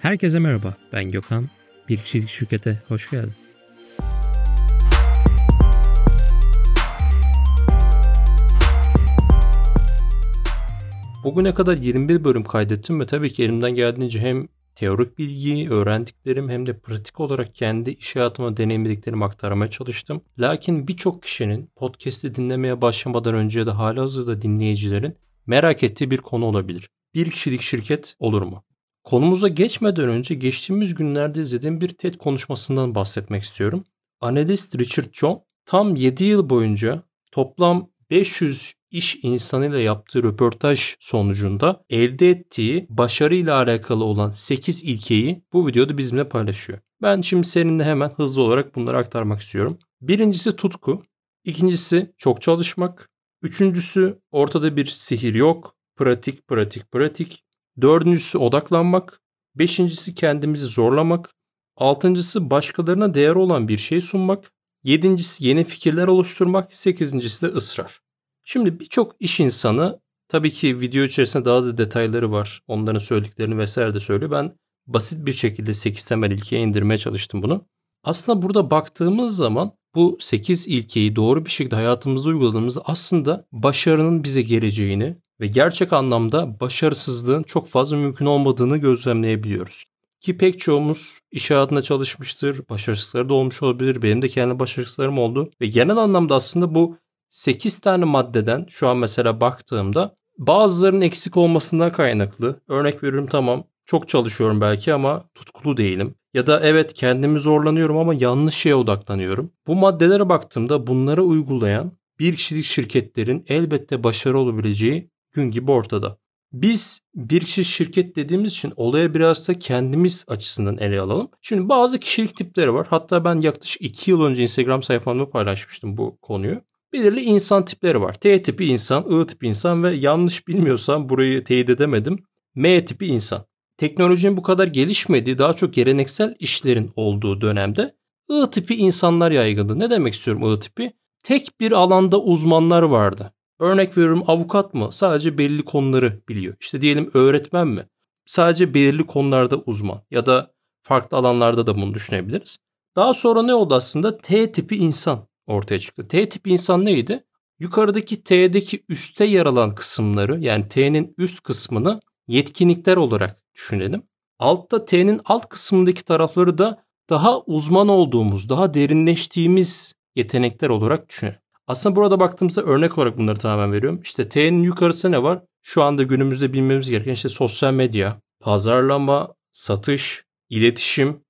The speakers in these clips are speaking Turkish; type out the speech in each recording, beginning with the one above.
Herkese merhaba, ben Gökhan. Bir kişilik şirkete hoş geldin. Bugüne kadar 21 bölüm kaydettim ve tabii ki elimden geldiğince hem teorik bilgiyi, öğrendiklerim hem de pratik olarak kendi iş hayatıma deneyimlediklerimi aktarmaya çalıştım. Lakin birçok kişinin podcast'i dinlemeye başlamadan önce de hala hazırda dinleyicilerin merak ettiği bir konu olabilir. Bir kişilik şirket olur mu? Konumuza geçmeden önce geçtiğimiz günlerde izlediğim bir TED konuşmasından bahsetmek istiyorum. Analist Richard John tam 7 yıl boyunca toplam 500 iş insanıyla yaptığı röportaj sonucunda elde ettiği başarıyla alakalı olan 8 ilkeyi bu videoda bizimle paylaşıyor. Ben şimdi seninle hemen hızlı olarak bunları aktarmak istiyorum. Birincisi tutku, ikincisi çok çalışmak, üçüncüsü ortada bir sihir yok, pratik pratik pratik, dördüncüsü odaklanmak, beşincisi kendimizi zorlamak, altıncısı başkalarına değer olan bir şey sunmak, yedincisi yeni fikirler oluşturmak, sekizincisi de ısrar. Şimdi birçok iş insanı tabii ki video içerisinde daha da detayları var. Onların söylediklerini vesaire de söylüyor. Ben basit bir şekilde 8 temel ilkeye indirmeye çalıştım bunu. Aslında burada baktığımız zaman bu 8 ilkeyi doğru bir şekilde hayatımızda uyguladığımızda aslında başarının bize geleceğini ve gerçek anlamda başarısızlığın çok fazla mümkün olmadığını gözlemleyebiliyoruz. Ki pek çoğumuz iş hayatında çalışmıştır, başarısızlıkları da olmuş olabilir. Benim de kendi başarısızlarım oldu. Ve genel anlamda aslında bu 8 tane maddeden şu an mesela baktığımda bazılarının eksik olmasından kaynaklı. Örnek veriyorum tamam çok çalışıyorum belki ama tutkulu değilim. Ya da evet kendimi zorlanıyorum ama yanlış şeye odaklanıyorum. Bu maddelere baktığımda bunları uygulayan bir kişilik şirketlerin elbette başarı olabileceği gün gibi ortada. Biz bir kişi şirket dediğimiz için olaya biraz da kendimiz açısından ele alalım. Şimdi bazı kişilik tipleri var. Hatta ben yaklaşık 2 yıl önce Instagram sayfamda paylaşmıştım bu konuyu belirli insan tipleri var. T tipi insan, I tipi insan ve yanlış bilmiyorsam burayı teyit edemedim. M tipi insan. Teknolojinin bu kadar gelişmediği, daha çok geleneksel işlerin olduğu dönemde I tipi insanlar yaygındı. Ne demek istiyorum I tipi? Tek bir alanda uzmanlar vardı. Örnek veriyorum avukat mı? Sadece belli konuları biliyor. İşte diyelim öğretmen mi? Sadece belirli konularda uzman ya da farklı alanlarda da bunu düşünebiliriz. Daha sonra ne oldu aslında? T tipi insan ortaya çıktı. T tipi insan neydi? Yukarıdaki T'deki üste yer alan kısımları yani T'nin üst kısmını yetkinlikler olarak düşünelim. Altta T'nin alt kısmındaki tarafları da daha uzman olduğumuz, daha derinleştiğimiz yetenekler olarak düşünelim. Aslında burada baktığımızda örnek olarak bunları tamamen veriyorum. İşte T'nin yukarısı ne var? Şu anda günümüzde bilmemiz gereken işte sosyal medya, pazarlama, satış, iletişim,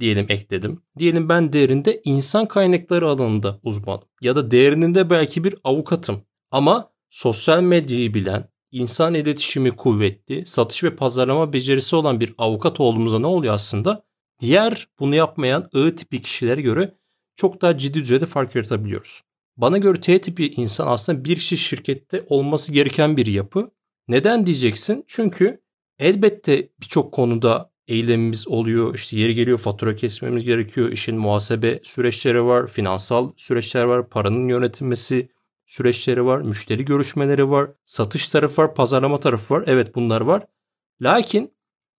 diyelim ekledim. Diyelim ben değerinde insan kaynakları alanında uzmanım ya da değerinde belki bir avukatım. Ama sosyal medyayı bilen, insan iletişimi kuvvetli, satış ve pazarlama becerisi olan bir avukat olduğumuzda ne oluyor aslında? Diğer bunu yapmayan I tipi kişilere göre çok daha ciddi düzeyde fark yaratabiliyoruz. Bana göre T tipi insan aslında bir kişi şirkette olması gereken bir yapı. Neden diyeceksin? Çünkü elbette birçok konuda eylemimiz oluyor. İşte yeri geliyor fatura kesmemiz gerekiyor. İşin muhasebe süreçleri var, finansal süreçler var, paranın yönetilmesi süreçleri var, müşteri görüşmeleri var, satış tarafı var, pazarlama tarafı var. Evet bunlar var. Lakin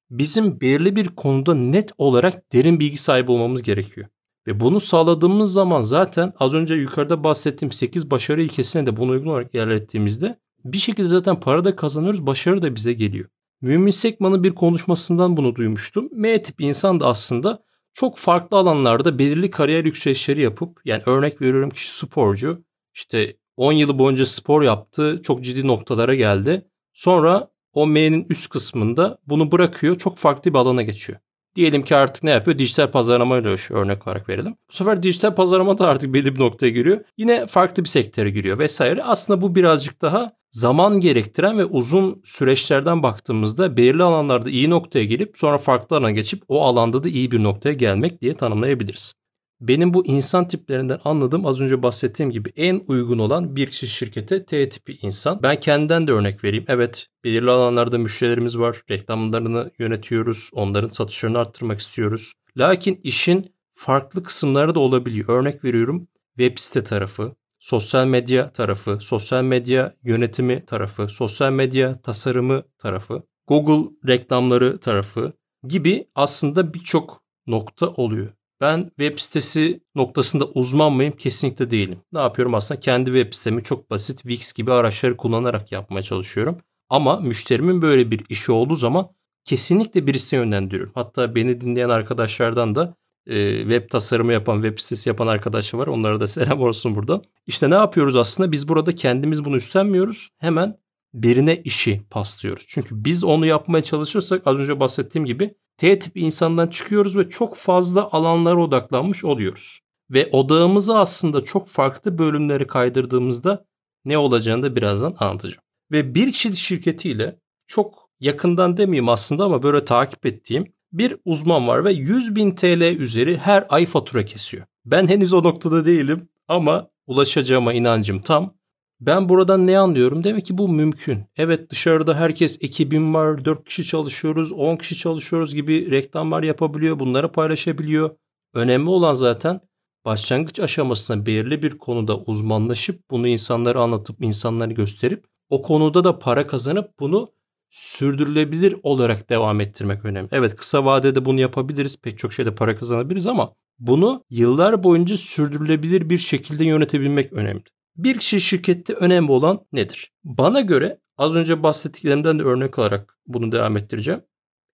bizim belirli bir konuda net olarak derin bilgi sahibi olmamız gerekiyor. Ve bunu sağladığımız zaman zaten az önce yukarıda bahsettiğim 8 başarı ilkesine de bunu uygun olarak ilerlettiğimizde bir şekilde zaten para da kazanıyoruz, başarı da bize geliyor. Mümin Sekman'ın bir konuşmasından bunu duymuştum. M tip insan da aslında çok farklı alanlarda belirli kariyer yükselişleri yapıp yani örnek veriyorum kişi sporcu işte 10 yılı boyunca spor yaptı çok ciddi noktalara geldi. Sonra o M'nin üst kısmında bunu bırakıyor çok farklı bir alana geçiyor. Diyelim ki artık ne yapıyor? Dijital pazarlama ile örnek olarak verelim. Bu sefer dijital pazarlama da artık belli bir noktaya giriyor. Yine farklı bir sektöre giriyor vesaire. Aslında bu birazcık daha zaman gerektiren ve uzun süreçlerden baktığımızda belirli alanlarda iyi noktaya gelip sonra farklı alana geçip o alanda da iyi bir noktaya gelmek diye tanımlayabiliriz. Benim bu insan tiplerinden anladığım az önce bahsettiğim gibi en uygun olan bir kişi şirkete T tipi insan. Ben kendimden de örnek vereyim. Evet belirli alanlarda müşterilerimiz var. Reklamlarını yönetiyoruz. Onların satışlarını arttırmak istiyoruz. Lakin işin farklı kısımları da olabiliyor. Örnek veriyorum web site tarafı, sosyal medya tarafı, sosyal medya yönetimi tarafı, sosyal medya tasarımı tarafı, Google reklamları tarafı, gibi aslında birçok nokta oluyor. Ben web sitesi noktasında uzman mıyım? Kesinlikle değilim. Ne yapıyorum aslında? Kendi web sitemi çok basit Wix gibi araçları kullanarak yapmaya çalışıyorum. Ama müşterimin böyle bir işi olduğu zaman kesinlikle birisine yönlendiriyorum. Hatta beni dinleyen arkadaşlardan da e, web tasarımı yapan, web sitesi yapan arkadaşlar var. Onlara da selam olsun burada. İşte ne yapıyoruz aslında? Biz burada kendimiz bunu üstlenmiyoruz. Hemen birine işi paslıyoruz. Çünkü biz onu yapmaya çalışırsak az önce bahsettiğim gibi T tip insandan çıkıyoruz ve çok fazla alanlara odaklanmış oluyoruz. Ve odağımızı aslında çok farklı bölümleri kaydırdığımızda ne olacağını da birazdan anlatacağım. Ve bir kişilik şirketiyle çok yakından demeyeyim aslında ama böyle takip ettiğim bir uzman var ve 100 bin TL üzeri her ay fatura kesiyor. Ben henüz o noktada değilim ama ulaşacağıma inancım tam. Ben buradan ne anlıyorum? Demek ki bu mümkün. Evet dışarıda herkes ekibim var, 4 kişi çalışıyoruz, 10 kişi çalışıyoruz gibi reklamlar yapabiliyor, bunları paylaşabiliyor. Önemli olan zaten başlangıç aşamasında belirli bir konuda uzmanlaşıp bunu insanlara anlatıp insanları gösterip o konuda da para kazanıp bunu sürdürülebilir olarak devam ettirmek önemli. Evet kısa vadede bunu yapabiliriz. Pek çok şeyde para kazanabiliriz ama bunu yıllar boyunca sürdürülebilir bir şekilde yönetebilmek önemli. Bir kişi şirkette önemli olan nedir? Bana göre az önce bahsettiklerimden de örnek alarak bunu devam ettireceğim.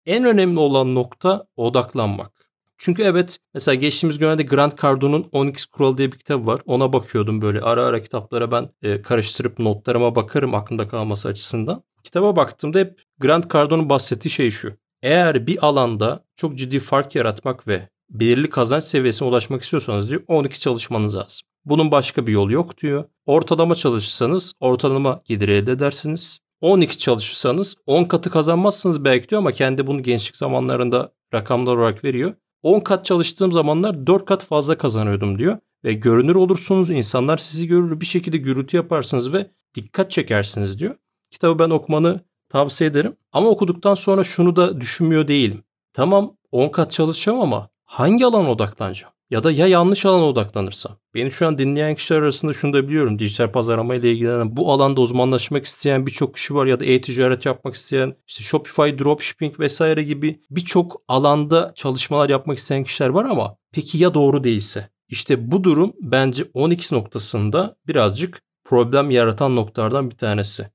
En önemli olan nokta odaklanmak. Çünkü evet mesela geçtiğimiz günlerde Grant Cardone'un 12 Kuralı diye bir kitap var. Ona bakıyordum böyle ara ara kitaplara ben e, karıştırıp notlarıma bakarım aklımda kalması açısından. Kitaba baktığımda hep Grant Cardone'un bahsettiği şey şu. Eğer bir alanda çok ciddi fark yaratmak ve belirli kazanç seviyesine ulaşmak istiyorsanız diyor 12 çalışmanız lazım. Bunun başka bir yolu yok diyor. Ortalama çalışırsanız ortalama gelir elde edersiniz. 12 çalışırsanız 10 katı kazanmazsınız belki diyor ama kendi bunu gençlik zamanlarında rakamlar olarak veriyor. 10 kat çalıştığım zamanlar 4 kat fazla kazanıyordum diyor. Ve görünür olursunuz, insanlar sizi görür, bir şekilde gürültü yaparsınız ve dikkat çekersiniz diyor. Kitabı ben okumanı tavsiye ederim. Ama okuduktan sonra şunu da düşünmüyor değilim. Tamam 10 kat çalışacağım ama hangi alana odaklanacağım? Ya da ya yanlış alana odaklanırsam. Beni şu an dinleyen kişiler arasında şunu da biliyorum. Dijital pazarlama ile ilgilenen bu alanda uzmanlaşmak isteyen birçok kişi var ya da e-ticaret yapmak isteyen işte Shopify, dropshipping vesaire gibi birçok alanda çalışmalar yapmak isteyen kişiler var ama peki ya doğru değilse? İşte bu durum bence 12 noktasında birazcık problem yaratan noktalardan bir tanesi.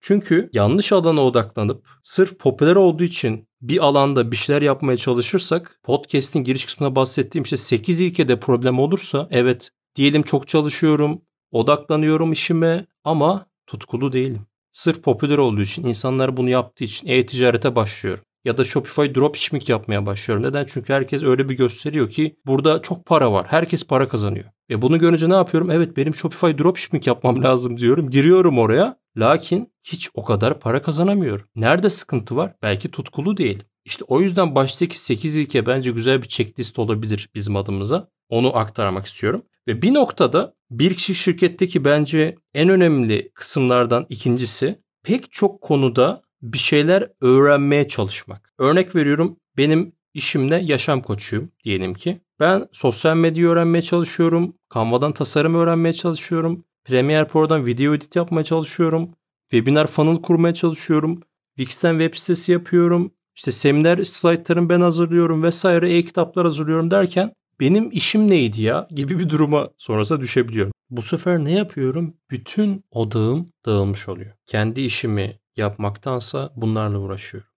Çünkü yanlış alana odaklanıp sırf popüler olduğu için bir alanda bir şeyler yapmaya çalışırsak podcast'in giriş kısmına bahsettiğim işte 8 ilkede problem olursa evet diyelim çok çalışıyorum, odaklanıyorum işime ama tutkulu değilim. Sırf popüler olduğu için, insanlar bunu yaptığı için e-ticarete başlıyorum. Ya da Shopify dropshipping yapmaya başlıyorum. Neden? Çünkü herkes öyle bir gösteriyor ki burada çok para var. Herkes para kazanıyor. Ve bunu görünce ne yapıyorum? Evet benim Shopify dropshipping yapmam lazım diyorum. Giriyorum oraya. Lakin hiç o kadar para kazanamıyorum. Nerede sıkıntı var? Belki tutkulu değil. İşte o yüzden baştaki 8 ilke bence güzel bir checklist olabilir bizim adımıza. Onu aktarmak istiyorum. Ve bir noktada bir kişi şirketteki bence en önemli kısımlardan ikincisi pek çok konuda bir şeyler öğrenmeye çalışmak. Örnek veriyorum benim işimle yaşam koçuyum diyelim ki. Ben sosyal medya öğrenmeye çalışıyorum. Canva'dan tasarım öğrenmeye çalışıyorum. Premiere Pro'dan video edit yapmaya çalışıyorum. Webinar funnel kurmaya çalışıyorum. Wix'ten web sitesi yapıyorum. İşte seminer slaytlarını ben hazırlıyorum vesaire e-kitaplar hazırlıyorum derken benim işim neydi ya gibi bir duruma sonrasında düşebiliyorum. Bu sefer ne yapıyorum? Bütün odağım dağılmış oluyor. Kendi işimi yapmaktansa bunlarla uğraşıyorum.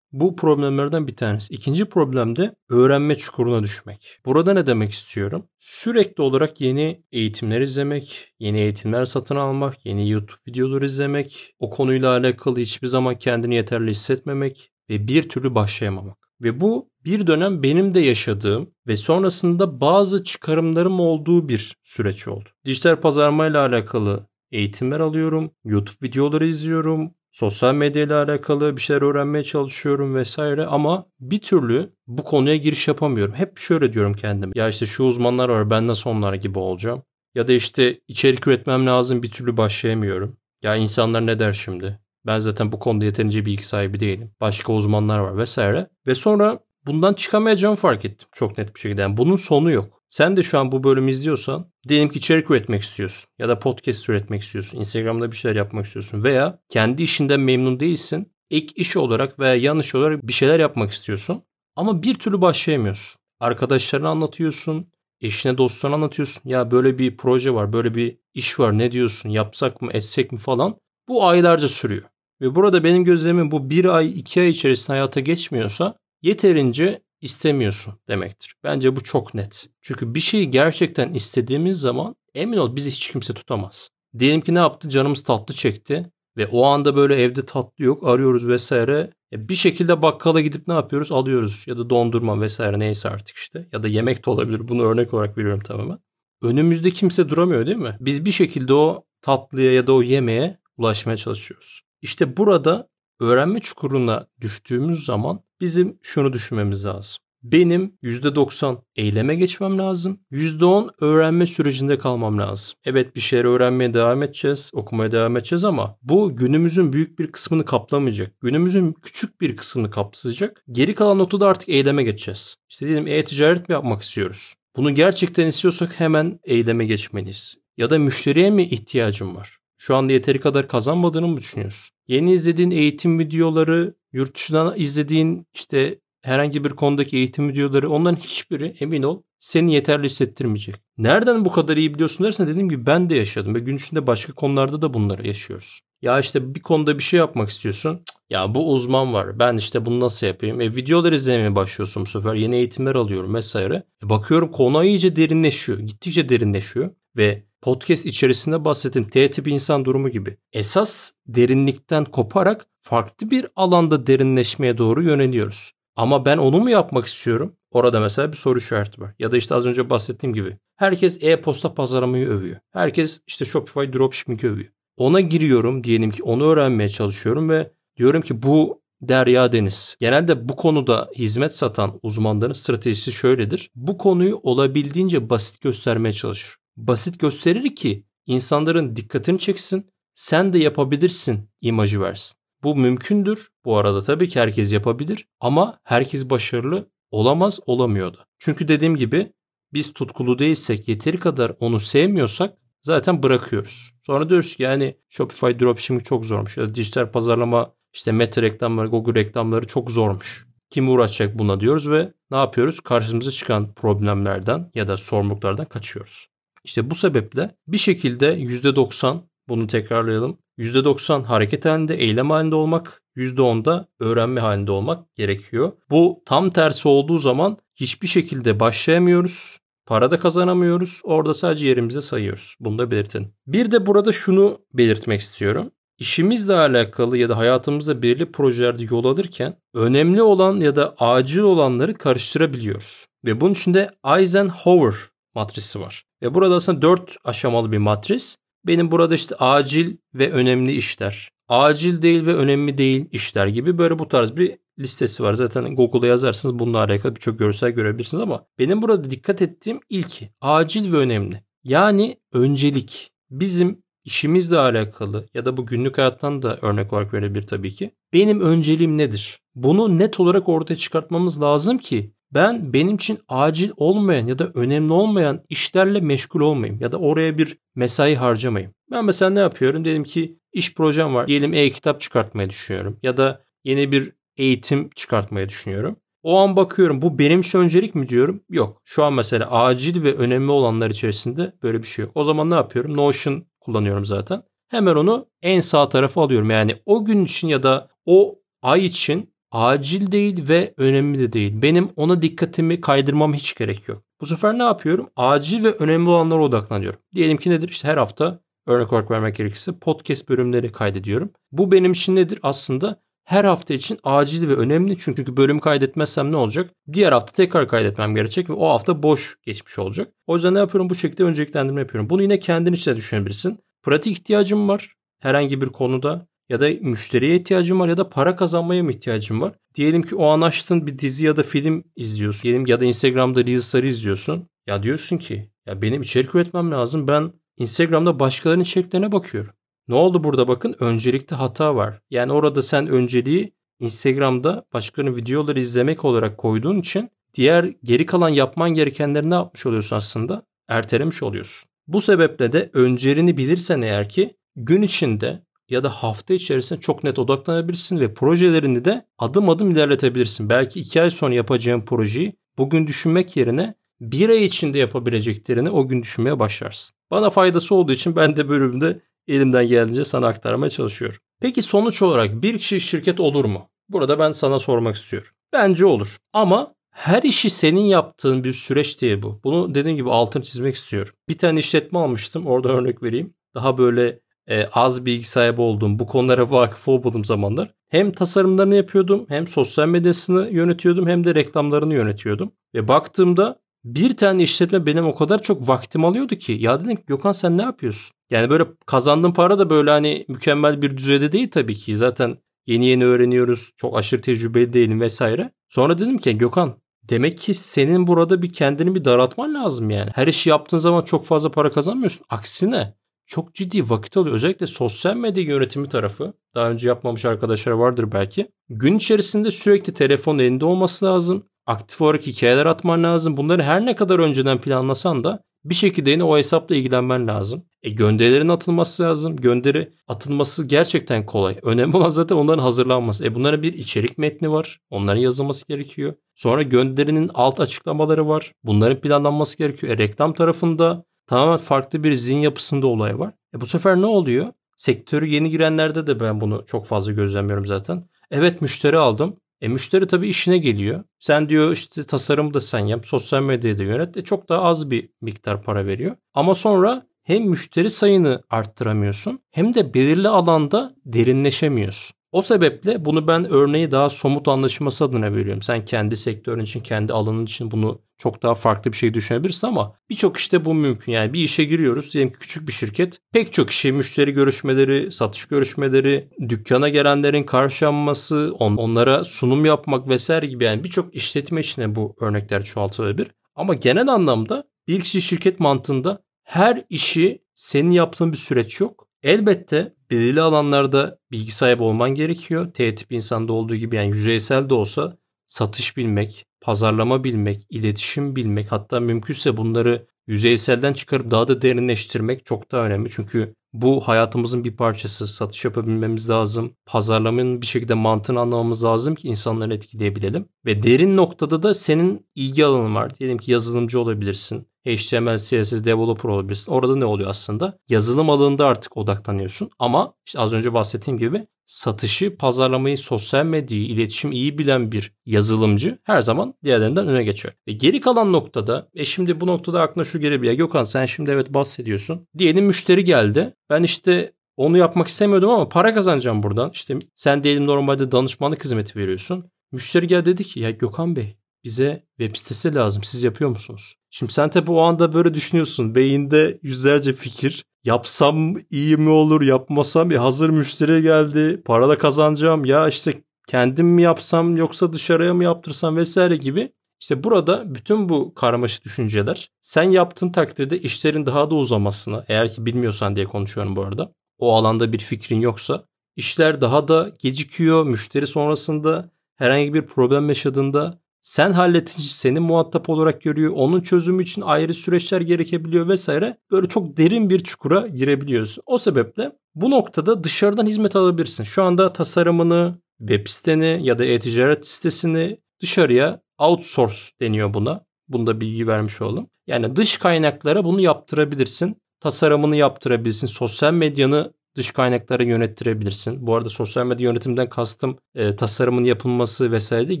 Bu problemlerden bir tanesi. İkinci problem de öğrenme çukuruna düşmek. Burada ne demek istiyorum? Sürekli olarak yeni eğitimler izlemek, yeni eğitimler satın almak, yeni YouTube videoları izlemek, o konuyla alakalı hiçbir zaman kendini yeterli hissetmemek ve bir türlü başlayamamak. Ve bu bir dönem benim de yaşadığım ve sonrasında bazı çıkarımlarım olduğu bir süreç oldu. Dijital pazarlama ile alakalı eğitimler alıyorum, YouTube videoları izliyorum, sosyal medya ile alakalı bir şeyler öğrenmeye çalışıyorum vesaire ama bir türlü bu konuya giriş yapamıyorum. Hep şöyle diyorum kendim. Ya işte şu uzmanlar var ben nasıl onlar gibi olacağım. Ya da işte içerik üretmem lazım bir türlü başlayamıyorum. Ya insanlar ne der şimdi? Ben zaten bu konuda yeterince bilgi sahibi değilim. Başka uzmanlar var vesaire. Ve sonra bundan çıkamayacağımı fark ettim çok net bir şekilde. Yani bunun sonu yok. Sen de şu an bu bölümü izliyorsan diyelim ki içerik üretmek istiyorsun ya da podcast üretmek istiyorsun. Instagram'da bir şeyler yapmak istiyorsun veya kendi işinden memnun değilsin. Ek iş olarak veya yanlış olarak bir şeyler yapmak istiyorsun. Ama bir türlü başlayamıyorsun. Arkadaşlarına anlatıyorsun, eşine dostlarına anlatıyorsun. Ya böyle bir proje var, böyle bir iş var ne diyorsun, yapsak mı, etsek mi falan. Bu aylarca sürüyor. Ve burada benim gözlemim bu bir ay, iki ay içerisinde hayata geçmiyorsa yeterince istemiyorsun demektir. Bence bu çok net. Çünkü bir şeyi gerçekten istediğimiz zaman emin ol bizi hiç kimse tutamaz. Diyelim ki ne yaptı? Canımız tatlı çekti. Ve o anda böyle evde tatlı yok arıyoruz vesaire. E bir şekilde bakkala gidip ne yapıyoruz? Alıyoruz ya da dondurma vesaire neyse artık işte. Ya da yemek de olabilir. Bunu örnek olarak veriyorum tamamen. Önümüzde kimse duramıyor değil mi? Biz bir şekilde o tatlıya ya da o yemeğe ulaşmaya çalışıyoruz. İşte burada öğrenme çukuruna düştüğümüz zaman bizim şunu düşünmemiz lazım. Benim %90 eyleme geçmem lazım. %10 öğrenme sürecinde kalmam lazım. Evet bir şeyler öğrenmeye devam edeceğiz, okumaya devam edeceğiz ama bu günümüzün büyük bir kısmını kaplamayacak. Günümüzün küçük bir kısmını kapsayacak. Geri kalan noktada artık eyleme geçeceğiz. İşte diyelim e-ticaret mi yapmak istiyoruz? Bunu gerçekten istiyorsak hemen eyleme geçmeliyiz. Ya da müşteriye mi ihtiyacım var? Şu anda yeteri kadar kazanmadığını mı düşünüyorsun? Yeni izlediğin eğitim videoları, yurt dışından izlediğin işte herhangi bir konudaki eğitim videoları onların hiçbiri emin ol seni yeterli hissettirmeyecek. Nereden bu kadar iyi biliyorsun dersen dediğim gibi ben de yaşadım ve gün içinde başka konularda da bunları yaşıyoruz. Ya işte bir konuda bir şey yapmak istiyorsun. Ya bu uzman var. Ben işte bunu nasıl yapayım? E videolar izlemeye başlıyorsun bu sefer. Yeni eğitimler alıyorum vesaire. E bakıyorum konu iyice derinleşiyor. Gittikçe derinleşiyor. Ve podcast içerisinde bahsettiğim T tipi insan durumu gibi. Esas derinlikten koparak farklı bir alanda derinleşmeye doğru yöneliyoruz. Ama ben onu mu yapmak istiyorum? Orada mesela bir soru işareti var. Ya da işte az önce bahsettiğim gibi. Herkes e-posta pazarlamayı övüyor. Herkes işte Shopify dropshipping'i övüyor. Ona giriyorum diyelim ki onu öğrenmeye çalışıyorum ve diyorum ki bu derya deniz. Genelde bu konuda hizmet satan uzmanların stratejisi şöyledir. Bu konuyu olabildiğince basit göstermeye çalışır. Basit gösterir ki insanların dikkatini çeksin. Sen de yapabilirsin imajı versin. Bu mümkündür. Bu arada tabii ki herkes yapabilir ama herkes başarılı olamaz, olamıyordu. Çünkü dediğim gibi biz tutkulu değilsek, yeteri kadar onu sevmiyorsak zaten bırakıyoruz. Sonra diyoruz ki yani Shopify dropshipping çok zormuş ya da dijital pazarlama işte Meta reklamları, Google reklamları çok zormuş. Kim uğraşacak buna diyoruz ve ne yapıyoruz? Karşımıza çıkan problemlerden ya da sorumluluklardan kaçıyoruz. İşte bu sebeple bir şekilde %90 bunu tekrarlayalım. %90 hareket halinde, eylem halinde olmak, %10'da öğrenme halinde olmak gerekiyor. Bu tam tersi olduğu zaman hiçbir şekilde başlayamıyoruz. Para da kazanamıyoruz. Orada sadece yerimize sayıyoruz. Bunu da belirtin. Bir de burada şunu belirtmek istiyorum. İşimizle alakalı ya da hayatımızda belirli projelerde yol alırken önemli olan ya da acil olanları karıştırabiliyoruz. Ve bunun içinde Eisenhower matrisi var. Ve burada aslında 4 aşamalı bir matris. Benim burada işte acil ve önemli işler, acil değil ve önemli değil işler gibi böyle bu tarz bir listesi var. Zaten Google'a yazarsınız bununla alakalı birçok görsel görebilirsiniz ama benim burada dikkat ettiğim ilki acil ve önemli. Yani öncelik bizim işimizle alakalı ya da bu günlük hayattan da örnek olarak verebilir tabii ki. Benim önceliğim nedir? Bunu net olarak ortaya çıkartmamız lazım ki ben benim için acil olmayan ya da önemli olmayan işlerle meşgul olmayayım ya da oraya bir mesai harcamayayım. Ben mesela ne yapıyorum? Dedim ki iş projem var. Diyelim e-kitap çıkartmayı düşünüyorum ya da yeni bir eğitim çıkartmayı düşünüyorum. O an bakıyorum bu benim için öncelik mi diyorum? Yok. Şu an mesela acil ve önemli olanlar içerisinde böyle bir şey yok. O zaman ne yapıyorum? Notion kullanıyorum zaten. Hemen onu en sağ tarafa alıyorum. Yani o gün için ya da o ay için acil değil ve önemli de değil. Benim ona dikkatimi kaydırmam hiç gerek yok. Bu sefer ne yapıyorum? Acil ve önemli olanlara odaklanıyorum. Diyelim ki nedir? İşte her hafta örnek olarak vermek gerekirse podcast bölümleri kaydediyorum. Bu benim için nedir? Aslında her hafta için acil ve önemli. Çünkü bölüm kaydetmezsem ne olacak? Diğer hafta tekrar kaydetmem gerekecek ve o hafta boş geçmiş olacak. O yüzden ne yapıyorum? Bu şekilde önceliklendirme yapıyorum. Bunu yine kendin için de düşünebilirsin. Pratik ihtiyacım var herhangi bir konuda ya da müşteriye ihtiyacım var ya da para kazanmaya mı ihtiyacım var? Diyelim ki o an açtın bir dizi ya da film izliyorsun. Diyelim ya da Instagram'da Reels'ları izliyorsun. Ya diyorsun ki ya benim içerik üretmem lazım. Ben Instagram'da başkalarının içeriklerine bakıyorum. Ne oldu burada bakın öncelikte hata var. Yani orada sen önceliği Instagram'da başkalarının videoları izlemek olarak koyduğun için diğer geri kalan yapman gerekenleri ne yapmış oluyorsun aslında? Ertelemiş oluyorsun. Bu sebeple de önceliğini bilirsen eğer ki gün içinde ya da hafta içerisinde çok net odaklanabilirsin ve projelerini de adım adım ilerletebilirsin. Belki iki ay sonra yapacağın projeyi bugün düşünmek yerine bir ay içinde yapabileceklerini o gün düşünmeye başlarsın. Bana faydası olduğu için ben de bölümde elimden geldiğince sana aktarmaya çalışıyorum. Peki sonuç olarak bir kişi şirket olur mu? Burada ben sana sormak istiyorum. Bence olur. Ama her işi senin yaptığın bir süreç değil bu. Bunu dediğim gibi altını çizmek istiyorum. Bir tane işletme almıştım. Orada örnek vereyim. Daha böyle e, az bilgi sahibi olduğum, bu konulara vakıf olduğum zamanlar hem tasarımlarını yapıyordum, hem sosyal medyasını yönetiyordum, hem de reklamlarını yönetiyordum. Ve baktığımda bir tane işletme benim o kadar çok vaktim alıyordu ki ya dedim Gökhan sen ne yapıyorsun? Yani böyle kazandığım para da böyle hani mükemmel bir düzeyde değil tabii ki. Zaten yeni yeni öğreniyoruz. Çok aşırı tecrübeli değilim vesaire. Sonra dedim ki Gökhan demek ki senin burada bir kendini bir daraltman lazım yani. Her işi yaptığın zaman çok fazla para kazanmıyorsun. Aksine çok ciddi vakit alıyor. Özellikle sosyal medya yönetimi tarafı. Daha önce yapmamış arkadaşlar vardır belki. Gün içerisinde sürekli telefon elinde olması lazım. Aktif olarak hikayeler atman lazım. Bunları her ne kadar önceden planlasan da bir şekilde yine o hesapla ilgilenmen lazım. E gönderilerin atılması lazım. Gönderi atılması gerçekten kolay. Önemli olan zaten onların hazırlanması. E bunlara bir içerik metni var. Onların yazılması gerekiyor. Sonra gönderinin alt açıklamaları var. Bunların planlanması gerekiyor. E reklam tarafında tamamen farklı bir zihin yapısında olay var. E bu sefer ne oluyor? Sektörü yeni girenlerde de ben bunu çok fazla gözlemliyorum zaten. Evet müşteri aldım. E müşteri tabii işine geliyor. Sen diyor işte tasarım da sen yap, sosyal medyayı da yönet. E çok daha az bir miktar para veriyor. Ama sonra hem müşteri sayını arttıramıyorsun hem de belirli alanda derinleşemiyorsun. O sebeple bunu ben örneği daha somut anlaşılması adına veriyorum. Sen kendi sektörün için, kendi alanın için bunu çok daha farklı bir şey düşünebilirsin ama birçok işte bu mümkün. Yani bir işe giriyoruz. Diyelim ki küçük bir şirket. Pek çok işe müşteri görüşmeleri, satış görüşmeleri, dükkana gelenlerin karşılanması, on, onlara sunum yapmak vesaire gibi yani birçok işletme içine bu örnekler çoğaltılabilir. Ama genel anlamda bir kişi şirket mantığında her işi senin yaptığın bir süreç yok. Elbette belirli alanlarda bilgi sahibi olman gerekiyor. T tip insanda olduğu gibi yani yüzeysel de olsa satış bilmek, pazarlama bilmek, iletişim bilmek hatta mümkünse bunları yüzeyselden çıkarıp daha da derinleştirmek çok daha önemli. Çünkü bu hayatımızın bir parçası. Satış yapabilmemiz lazım. Pazarlamanın bir şekilde mantığını anlamamız lazım ki insanları etkileyebilelim. Ve derin noktada da senin ilgi alanın var. Diyelim ki yazılımcı olabilirsin. HTML, CSS developer olabilirsin. Orada ne oluyor aslında? Yazılım alanında artık odaklanıyorsun. Ama işte az önce bahsettiğim gibi satışı, pazarlamayı, sosyal medyayı, iletişim iyi bilen bir yazılımcı her zaman diğerlerinden öne geçiyor. Ve geri kalan noktada, e şimdi bu noktada aklına şu gelebiliyor. Gökhan sen şimdi evet bahsediyorsun. Diyelim müşteri geldi. Ben işte onu yapmak istemiyordum ama para kazanacağım buradan. İşte sen diyelim normalde danışmanlık hizmeti veriyorsun. Müşteri geldi dedi ki ya Gökhan Bey bize web sitesi lazım. Siz yapıyor musunuz? Şimdi sen tabi o anda böyle düşünüyorsun. Beyinde yüzlerce fikir. Yapsam iyi mi olur, yapmasam ya hazır müşteri geldi. Para da kazanacağım. Ya işte kendim mi yapsam yoksa dışarıya mı yaptırsam vesaire gibi. İşte burada bütün bu karmaşık düşünceler sen yaptığın takdirde işlerin daha da uzamasına eğer ki bilmiyorsan diye konuşuyorum bu arada. O alanda bir fikrin yoksa işler daha da gecikiyor. Müşteri sonrasında herhangi bir problem yaşadığında sen halletince seni muhatap olarak görüyor. Onun çözümü için ayrı süreçler gerekebiliyor vesaire. Böyle çok derin bir çukura girebiliyorsun. O sebeple bu noktada dışarıdan hizmet alabilirsin. Şu anda tasarımını, web siteni ya da e-ticaret sitesini dışarıya outsource deniyor buna. Bunda bilgi vermiş oldum. Yani dış kaynaklara bunu yaptırabilirsin. Tasarımını yaptırabilirsin. Sosyal medyanı dış kaynaklara yönettirebilirsin. Bu arada sosyal medya yönetimden kastım e, tasarımın yapılması vesaire değil.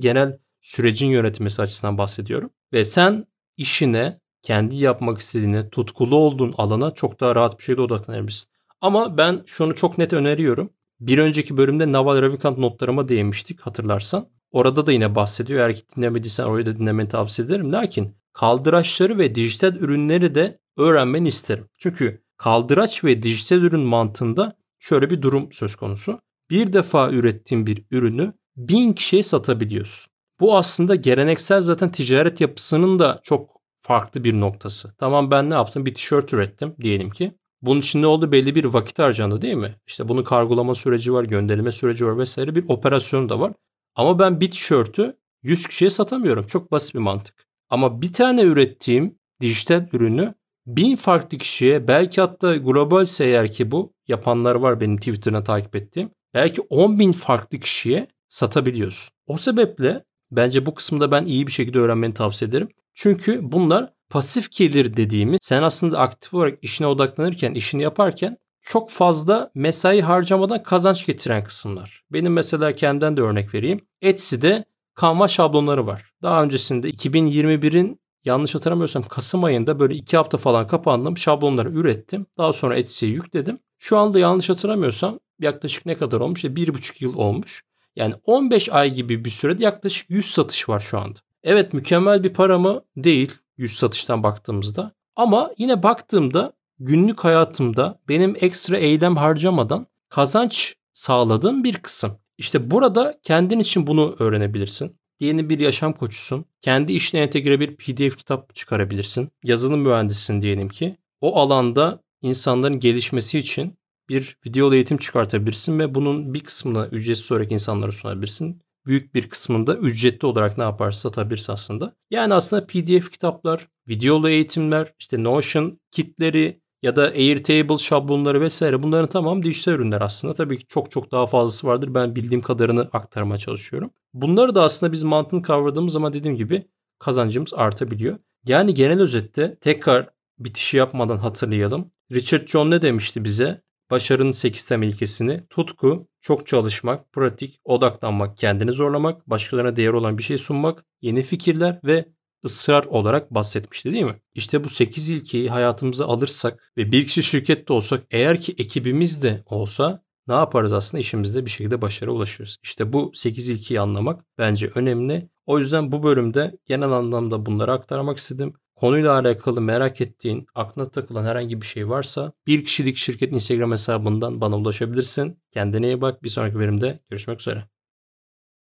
Genel sürecin yönetilmesi açısından bahsediyorum. Ve sen işine, kendi yapmak istediğine, tutkulu olduğun alana çok daha rahat bir şekilde odaklanabilirsin. Ama ben şunu çok net öneriyorum. Bir önceki bölümde Naval Ravikant notlarıma değinmiştik hatırlarsan. Orada da yine bahsediyor. Eğer ki dinlemediysen orayı da dinlemeni tavsiye ederim. Lakin kaldıraçları ve dijital ürünleri de öğrenmeni isterim. Çünkü kaldıraç ve dijital ürün mantığında şöyle bir durum söz konusu. Bir defa ürettiğin bir ürünü bin kişiye satabiliyorsun. Bu aslında geleneksel zaten ticaret yapısının da çok farklı bir noktası. Tamam ben ne yaptım? Bir tişört ürettim diyelim ki. Bunun için ne oldu? Belli bir vakit harcandı değil mi? İşte bunun kargolama süreci var, gönderilme süreci var vesaire bir operasyon da var. Ama ben bir tişörtü 100 kişiye satamıyorum. Çok basit bir mantık. Ama bir tane ürettiğim dijital ürünü bin farklı kişiye belki hatta globalse eğer ki bu yapanlar var benim Twitter'ına takip ettiğim. Belki 10 bin farklı kişiye satabiliyorsun. O sebeple bence bu kısımda ben iyi bir şekilde öğrenmeni tavsiye ederim. Çünkü bunlar pasif gelir dediğimiz sen aslında aktif olarak işine odaklanırken, işini yaparken çok fazla mesai harcamadan kazanç getiren kısımlar. Benim mesela kendimden de örnek vereyim. Etsy'de Canva şablonları var. Daha öncesinde 2021'in yanlış hatırlamıyorsam Kasım ayında böyle iki hafta falan kapandım. Şablonları ürettim. Daha sonra Etsy'ye yükledim. Şu anda yanlış hatırlamıyorsam yaklaşık ne kadar olmuş? İşte bir buçuk yıl olmuş. Yani 15 ay gibi bir sürede yaklaşık 100 satış var şu anda. Evet mükemmel bir para mı? Değil 100 satıştan baktığımızda. Ama yine baktığımda günlük hayatımda benim ekstra eylem harcamadan kazanç sağladığım bir kısım. İşte burada kendin için bunu öğrenebilirsin. Diyelim bir yaşam koçusun. Kendi işine entegre bir PDF kitap çıkarabilirsin. Yazılım mühendisisin diyelim ki. O alanda insanların gelişmesi için bir video eğitim çıkartabilirsin ve bunun bir kısmını ücretsiz olarak insanlara sunabilirsin. Büyük bir kısmında ücretli olarak ne yaparsa satabilirsin aslında. Yani aslında PDF kitaplar, videolu eğitimler, işte Notion kitleri ya da Airtable şablonları vesaire bunların tamam dijital ürünler aslında. Tabii ki çok çok daha fazlası vardır. Ben bildiğim kadarını aktarmaya çalışıyorum. Bunları da aslında biz mantığını kavradığımız zaman dediğim gibi kazancımız artabiliyor. Yani genel özette tekrar bitişi yapmadan hatırlayalım. Richard John ne demişti bize? Başarının 8 temel ilkesini tutku, çok çalışmak, pratik, odaklanmak, kendini zorlamak, başkalarına değer olan bir şey sunmak, yeni fikirler ve ısrar olarak bahsetmişti değil mi? İşte bu 8 ilkeyi hayatımıza alırsak ve bir kişi şirkette olsak eğer ki ekibimiz de olsa ne yaparız aslında işimizde bir şekilde başarı ulaşıyoruz. İşte bu 8 ilkeyi anlamak bence önemli. O yüzden bu bölümde genel anlamda bunları aktarmak istedim. Konuyla alakalı merak ettiğin, aklına takılan herhangi bir şey varsa bir kişilik şirketin Instagram hesabından bana ulaşabilirsin. Kendine iyi bak. Bir sonraki bölümde görüşmek üzere.